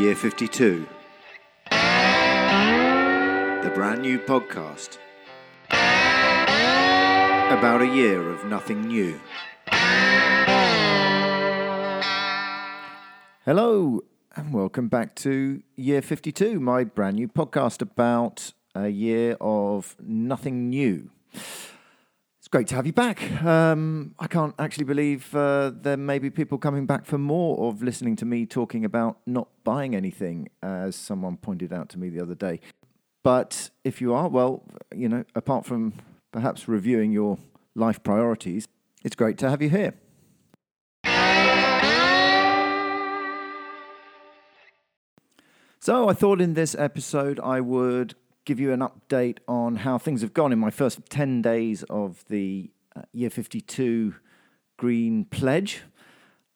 Year 52. The brand new podcast. About a year of nothing new. Hello, and welcome back to Year 52, my brand new podcast about a year of nothing new. Great to have you back. Um, I can't actually believe uh, there may be people coming back for more of listening to me talking about not buying anything, as someone pointed out to me the other day. But if you are, well, you know, apart from perhaps reviewing your life priorities, it's great to have you here. So I thought in this episode I would give you an update on how things have gone in my first 10 days of the uh, Year 52 Green Pledge.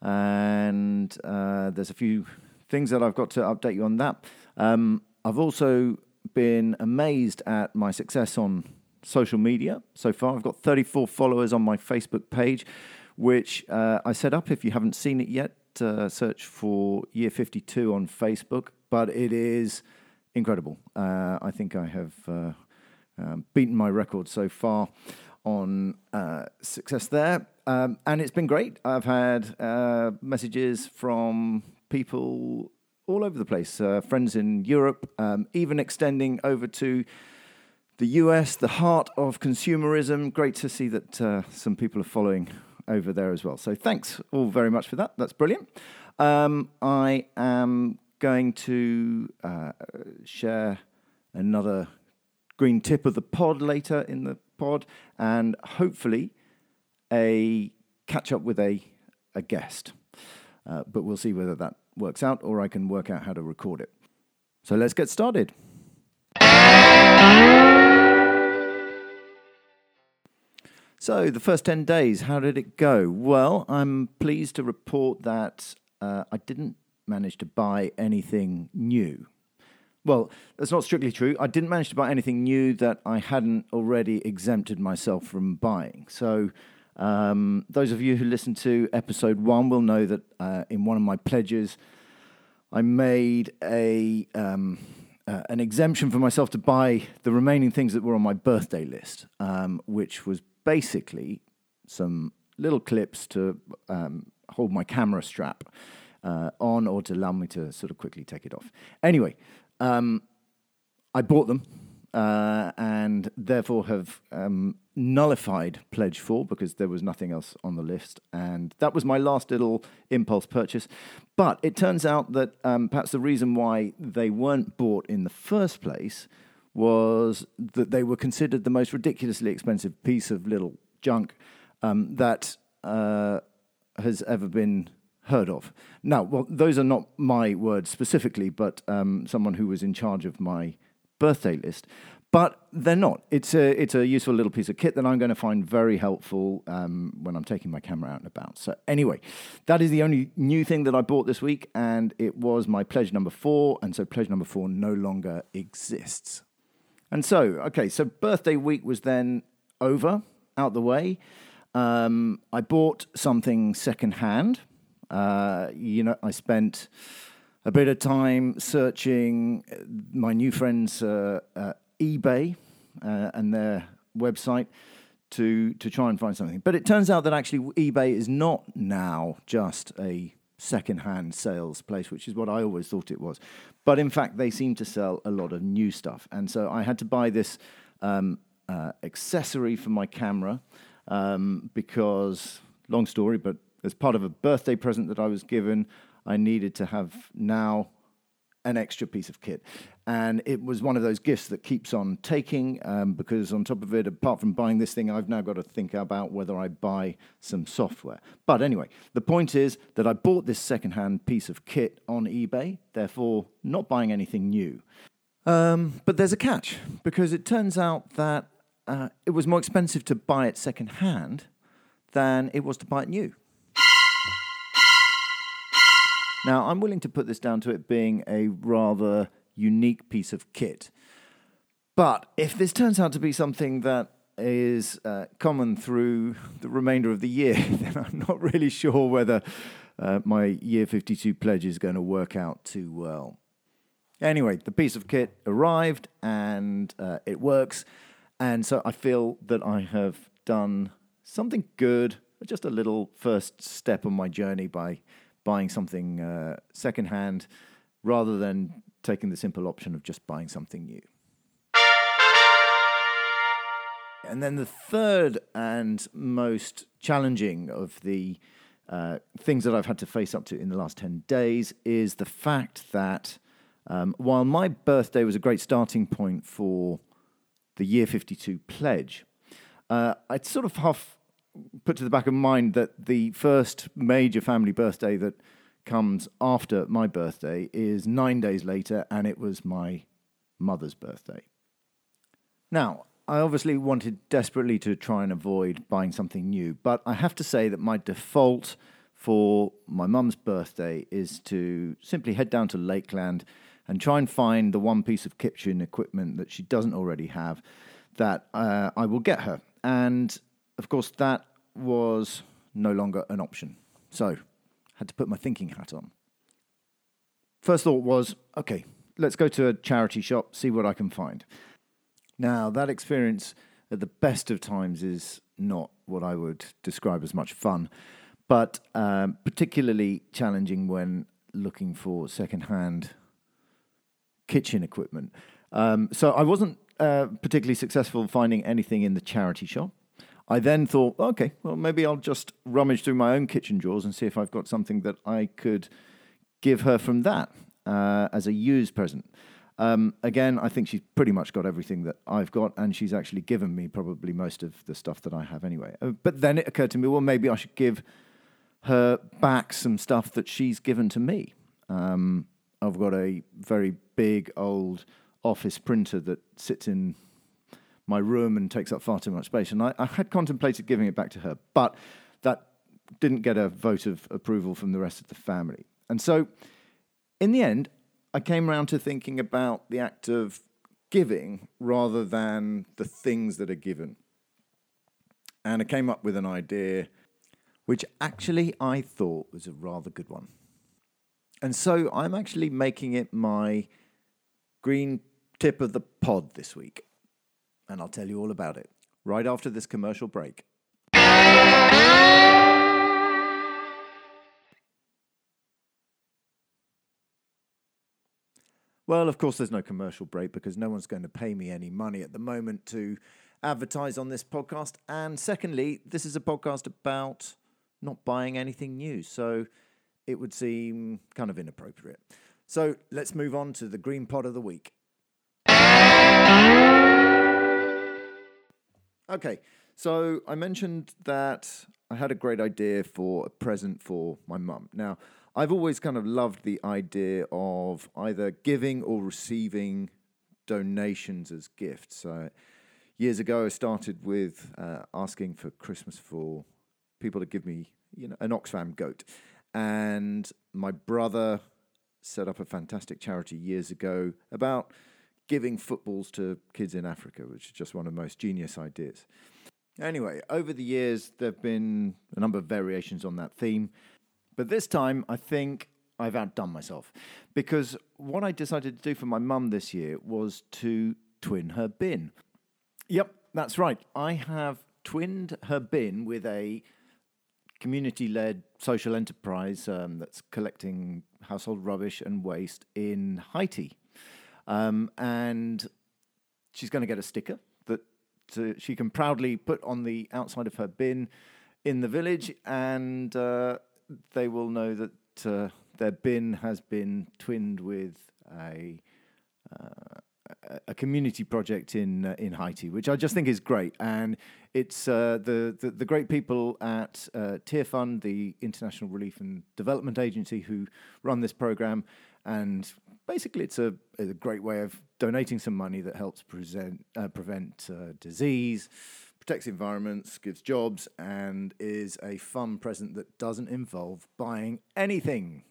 And uh, there's a few things that I've got to update you on that. Um, I've also been amazed at my success on social media so far. I've got 34 followers on my Facebook page, which uh, I set up. If you haven't seen it yet, uh, search for Year 52 on Facebook. But it is incredible. Uh, I think I have uh, um, beaten my record so far on uh, success there. Um, and it's been great. I've had uh, messages from people all over the place, uh, friends in Europe, um, even extending over to the US, the heart of consumerism. Great to see that uh, some people are following over there as well. So thanks all very much for that. That's brilliant. Um, I am going to uh, share another green tip of the pod later in the pod, and hopefully a catch up with a a guest. Uh, but we'll see whether that works out, or I can work out how to record it. So let's get started. So, the first 10 days, how did it go? Well, I'm pleased to report that uh, I didn't manage to buy anything new. Well, that's not strictly true. I didn't manage to buy anything new that I hadn't already exempted myself from buying. So, um, those of you who listened to episode one will know that uh, in one of my pledges, I made a um, uh, an exemption for myself to buy the remaining things that were on my birthday list, um, which was basically some little clips to um, hold my camera strap uh, on or to allow me to sort of quickly take it off. Anyway, um, I bought them uh, and therefore have um, nullified Pledge 4 because there was nothing else on the list. And that was my last little impulse purchase. But it turns out that um, perhaps the reason why they weren't bought in the first place was that they were considered the most ridiculously expensive piece of little junk um, that uh, has ever been heard of. Now, well, those are not my words specifically, but um, someone who was in charge of my birthday list. But they're not. It's a it's a useful little piece of kit that I'm going to find very helpful um, when I'm taking my camera out and about. So anyway, that is the only new thing that I bought this week, and it was my pledge number four, and so pledge number four no longer exists. And so, okay, so birthday week was then over, out the way. Um, I bought something secondhand. Uh, you know, I spent a bit of time searching my new friends' uh, uh, eBay uh, and their website to to try and find something. But it turns out that actually eBay is not now just a second-hand sales place, which is what I always thought it was. But in fact, they seem to sell a lot of new stuff, and so I had to buy this um, uh, accessory for my camera um, because, long story, but as part of a birthday present that I was given, I needed to have now an extra piece of kit. And it was one of those gifts that keeps on taking um, because, on top of it, apart from buying this thing, I've now got to think about whether I buy some software. But anyway, the point is that I bought this secondhand piece of kit on eBay, therefore, not buying anything new. Um, but there's a catch because it turns out that uh, it was more expensive to buy it secondhand than it was to buy it new. Now, I'm willing to put this down to it being a rather unique piece of kit. But if this turns out to be something that is uh, common through the remainder of the year, then I'm not really sure whether uh, my year 52 pledge is going to work out too well. Anyway, the piece of kit arrived and uh, it works. And so I feel that I have done something good, just a little first step on my journey by buying something uh, secondhand rather than taking the simple option of just buying something new. And then the third and most challenging of the uh, things that I've had to face up to in the last 10 days is the fact that um, while my birthday was a great starting point for the year 52 pledge, uh, I'd sort of half put to the back of mind that the first major family birthday that comes after my birthday is nine days later, and it was my mother's birthday. Now, I obviously wanted desperately to try and avoid buying something new, but I have to say that my default for my mum's birthday is to simply head down to Lakeland and try and find the one piece of kitchen equipment that she doesn't already have that uh, I will get her. And of course, that was no longer an option. So, had to put my thinking hat on. First thought was, okay, let's go to a charity shop, see what I can find. Now, that experience at the best of times is not what I would describe as much fun, but um, particularly challenging when looking for secondhand kitchen equipment. Um, so I wasn't uh, particularly successful finding anything in the charity shop. I then thought, okay, well, maybe I'll just rummage through my own kitchen drawers and see if I've got something that I could give her from that uh, as a used present. Um, again, I think she's pretty much got everything that I've got, and she's actually given me probably most of the stuff that I have anyway. Uh, but then it occurred to me, well, maybe I should give her back some stuff that she's given to me. Um, I've got a very big old office printer that sits in my room and takes up far too much space. And I, I had contemplated giving it back to her, but that didn't get a vote of approval from the rest of the family. And so, in the end, I came around to thinking about the act of giving rather than the things that are given. And I came up with an idea which actually I thought was a rather good one. And so I'm actually making it my green tip of the pod this week. And I'll tell you all about it right after this commercial break. Well, of course, there's no commercial break because no one's going to pay me any money at the moment to advertise on this podcast. And secondly, this is a podcast about not buying anything new. So it would seem kind of inappropriate. So let's move on to the green pod of the week. Okay, so I mentioned that I had a great idea for a present for my mum. Now, I've always kind of loved the idea of either giving or receiving donations as gifts. So, years ago, I started with uh, asking for Christmas for people to give me, you know, an Oxfam goat, and my brother set up a fantastic charity years ago about giving footballs to kids in Africa, which is just one of the most genius ideas. Anyway, over the years, there have been a number of variations on that theme. But this time, I think I've outdone myself because what I decided to do for my mum this year was to twin her bin. Yep, that's right. I have twinned her bin with a community led social enterprise um, that's collecting household rubbish and waste in Haiti. Um, and she's going to get a sticker that uh, she can proudly put on the outside of her bin in the village, and uh, they will know that uh, their bin has been twinned with a uh, a community project in uh, in Haiti, which I just think is great, and it's uh, the, the, the great people at uh, Tearfund, the International Relief and Development Agency, who run this program, and basically it's a, a great way of donating some money that helps present, uh, prevent uh, disease, protects environments, gives jobs, and is a fun present that doesn't involve buying anything.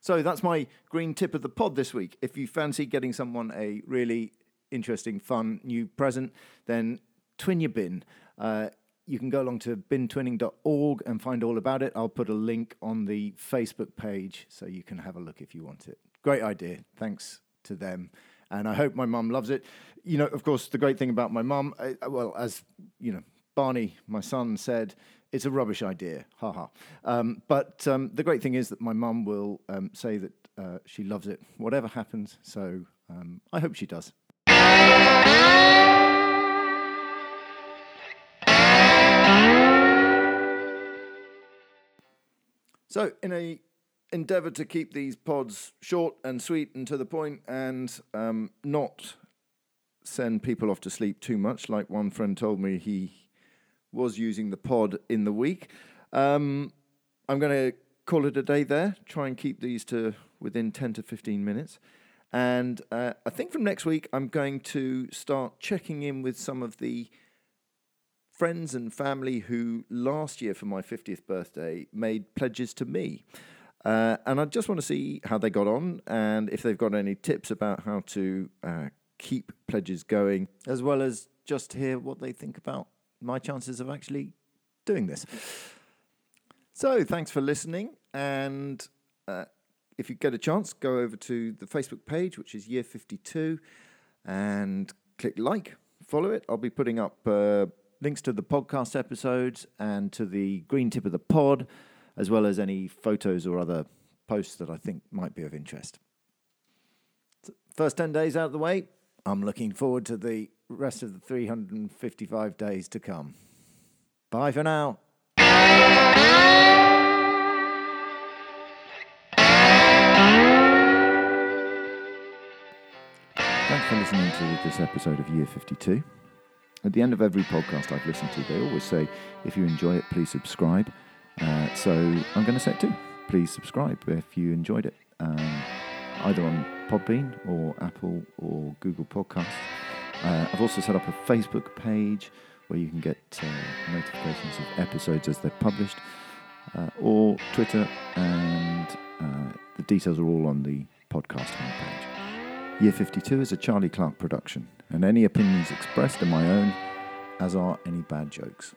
So that's my green tip of the pod this week. If you fancy getting someone a really interesting, fun new present, then twin your bin. Uh, you can go along to bintwinning.org and find all about it. I'll put a link on the Facebook page so you can have a look if you want it. Great idea. Thanks to them. And I hope my mum loves it. You know, of course, the great thing about my mum, well, as you know, Barney, my son, said, it's a rubbish idea. Ha ha. Um, but um, the great thing is that my mum will um, say that uh, she loves it, whatever happens. So um, I hope she does. So, in a endeavour to keep these pods short and sweet and to the point, and um, not send people off to sleep too much, like one friend told me he was using the pod in the week, um, I'm going to call it a day there. Try and keep these to within ten to fifteen minutes. And uh, I think from next week, I'm going to start checking in with some of the friends and family who last year for my 50th birthday made pledges to me. Uh, and I just want to see how they got on and if they've got any tips about how to uh, keep pledges going, as well as just hear what they think about my chances of actually doing this. So, thanks for listening. And uh, if you get a chance, go over to the Facebook page, which is Year 52, and click like, follow it. I'll be putting up uh, links to the podcast episodes and to the green tip of the pod, as well as any photos or other posts that I think might be of interest. First 10 days out of the way, I'm looking forward to the rest of the 355 days to come. Bye for now. Thanks for listening to this episode of Year 52. At the end of every podcast I've listened to, they always say, if you enjoy it, please subscribe. Uh, so I'm going to say it too. Please subscribe if you enjoyed it, um, either on Podbean or Apple or Google Podcasts. Uh, I've also set up a Facebook page where you can get uh, notifications of episodes as they're published, uh, or Twitter, and uh, the details are all on the podcast homepage. Year 52 is a Charlie Clark production, and any opinions expressed are my own, as are any bad jokes.